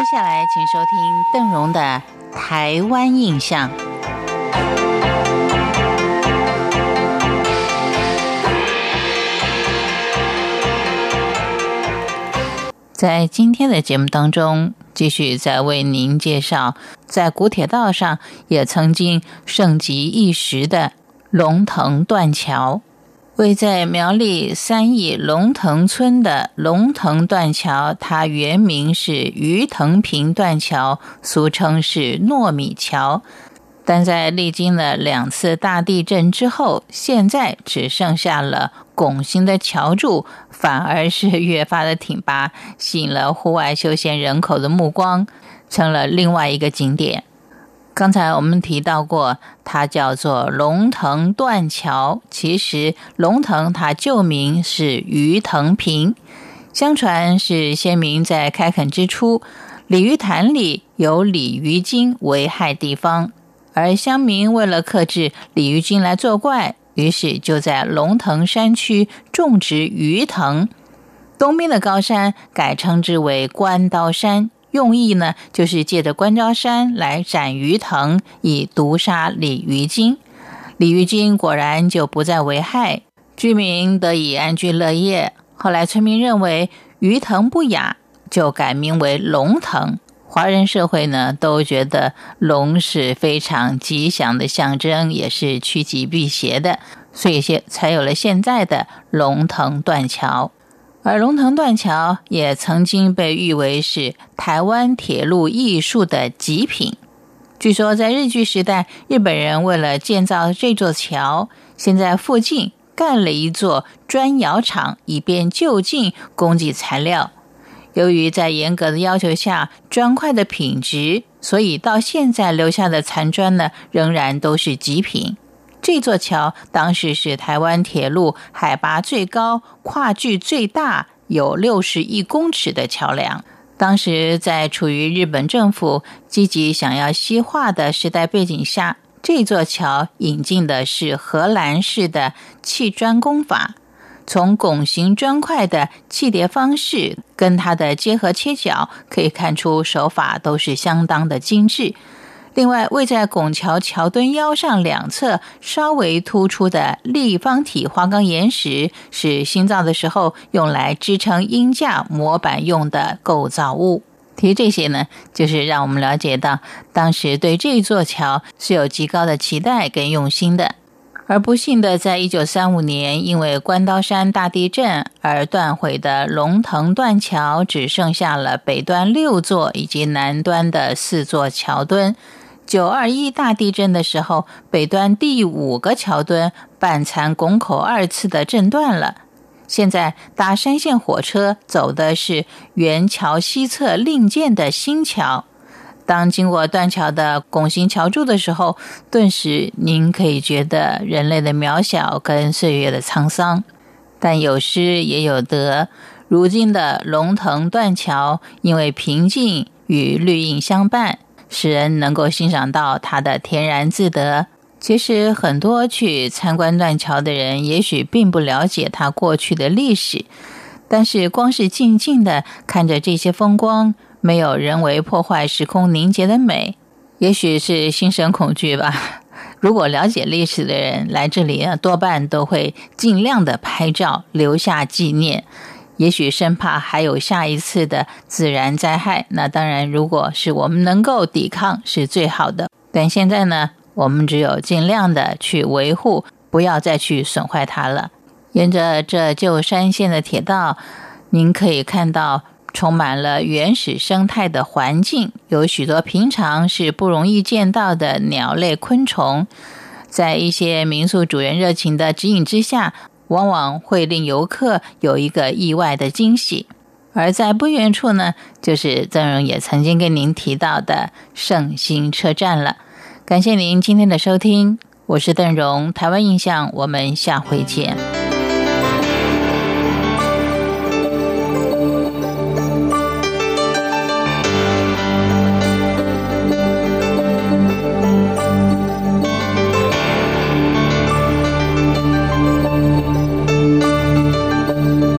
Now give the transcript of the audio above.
接下来，请收听邓荣的《台湾印象》。在今天的节目当中，继续再为您介绍，在古铁道上也曾经盛极一时的龙腾断桥。位在苗栗三义龙腾村的龙腾断桥，它原名是鱼藤坪断桥，俗称是糯米桥。但在历经了两次大地震之后，现在只剩下了拱形的桥柱，反而是越发的挺拔，吸引了户外休闲人口的目光，成了另外一个景点。刚才我们提到过，它叫做龙腾断桥。其实龙腾它旧名是鱼藤坪，相传是先民在开垦之初，鲤鱼潭里有鲤鱼精危害地方。而乡民为了克制鲤鱼精来作怪，于是就在龙腾山区种植鱼藤。东边的高山改称之为关刀山，用意呢就是借着关刀山来斩鱼藤，以毒杀鲤鱼精。鲤鱼精果然就不再危害，居民得以安居乐业。后来村民认为鱼藤不雅，就改名为龙腾。华人社会呢，都觉得龙是非常吉祥的象征，也是趋吉避邪的，所以现才有了现在的龙腾断桥。而龙腾断桥也曾经被誉为是台湾铁路艺术的极品。据说在日据时代，日本人为了建造这座桥，先在附近盖了一座砖窑厂，以便就近供给材料。由于在严格的要求下，砖块的品质，所以到现在留下的残砖呢，仍然都是极品。这座桥当时是台湾铁路海拔最高、跨距最大、有六十一公尺的桥梁。当时在处于日本政府积极想要西化的时代背景下，这座桥引进的是荷兰式的砌砖工法。从拱形砖块的砌叠方式跟它的结合切角，可以看出手法都是相当的精致。另外，位在拱桥桥墩腰上两侧稍微突出的立方体花岗岩石，是新造的时候用来支撑鹰架模板用的构造物。提这些呢，就是让我们了解到当时对这座桥是有极高的期待跟用心的。而不幸的，在一九三五年，因为关刀山大地震而断毁的龙腾断桥，只剩下了北端六座以及南端的四座桥墩。九二一大地震的时候，北端第五个桥墩半残拱口二次的震断了。现在搭山线火车走的是原桥西侧另建的新桥。当经过断桥的拱形桥柱的时候，顿时您可以觉得人类的渺小跟岁月的沧桑。但有失也有得，如今的龙腾断桥，因为平静与绿荫相伴，使人能够欣赏到它的天然自得。其实，很多去参观断桥的人，也许并不了解它过去的历史，但是光是静静的看着这些风光。没有人为破坏时空凝结的美，也许是心生恐惧吧。如果了解历史的人来这里啊，多半都会尽量的拍照留下纪念。也许生怕还有下一次的自然灾害。那当然，如果是我们能够抵抗，是最好的。但现在呢，我们只有尽量的去维护，不要再去损坏它了。沿着这旧山线的铁道，您可以看到。充满了原始生态的环境，有许多平常是不容易见到的鸟类、昆虫，在一些民宿主人热情的指引之下，往往会令游客有一个意外的惊喜。而在不远处呢，就是邓荣也曾经跟您提到的圣心车站了。感谢您今天的收听，我是邓荣，台湾印象，我们下回见。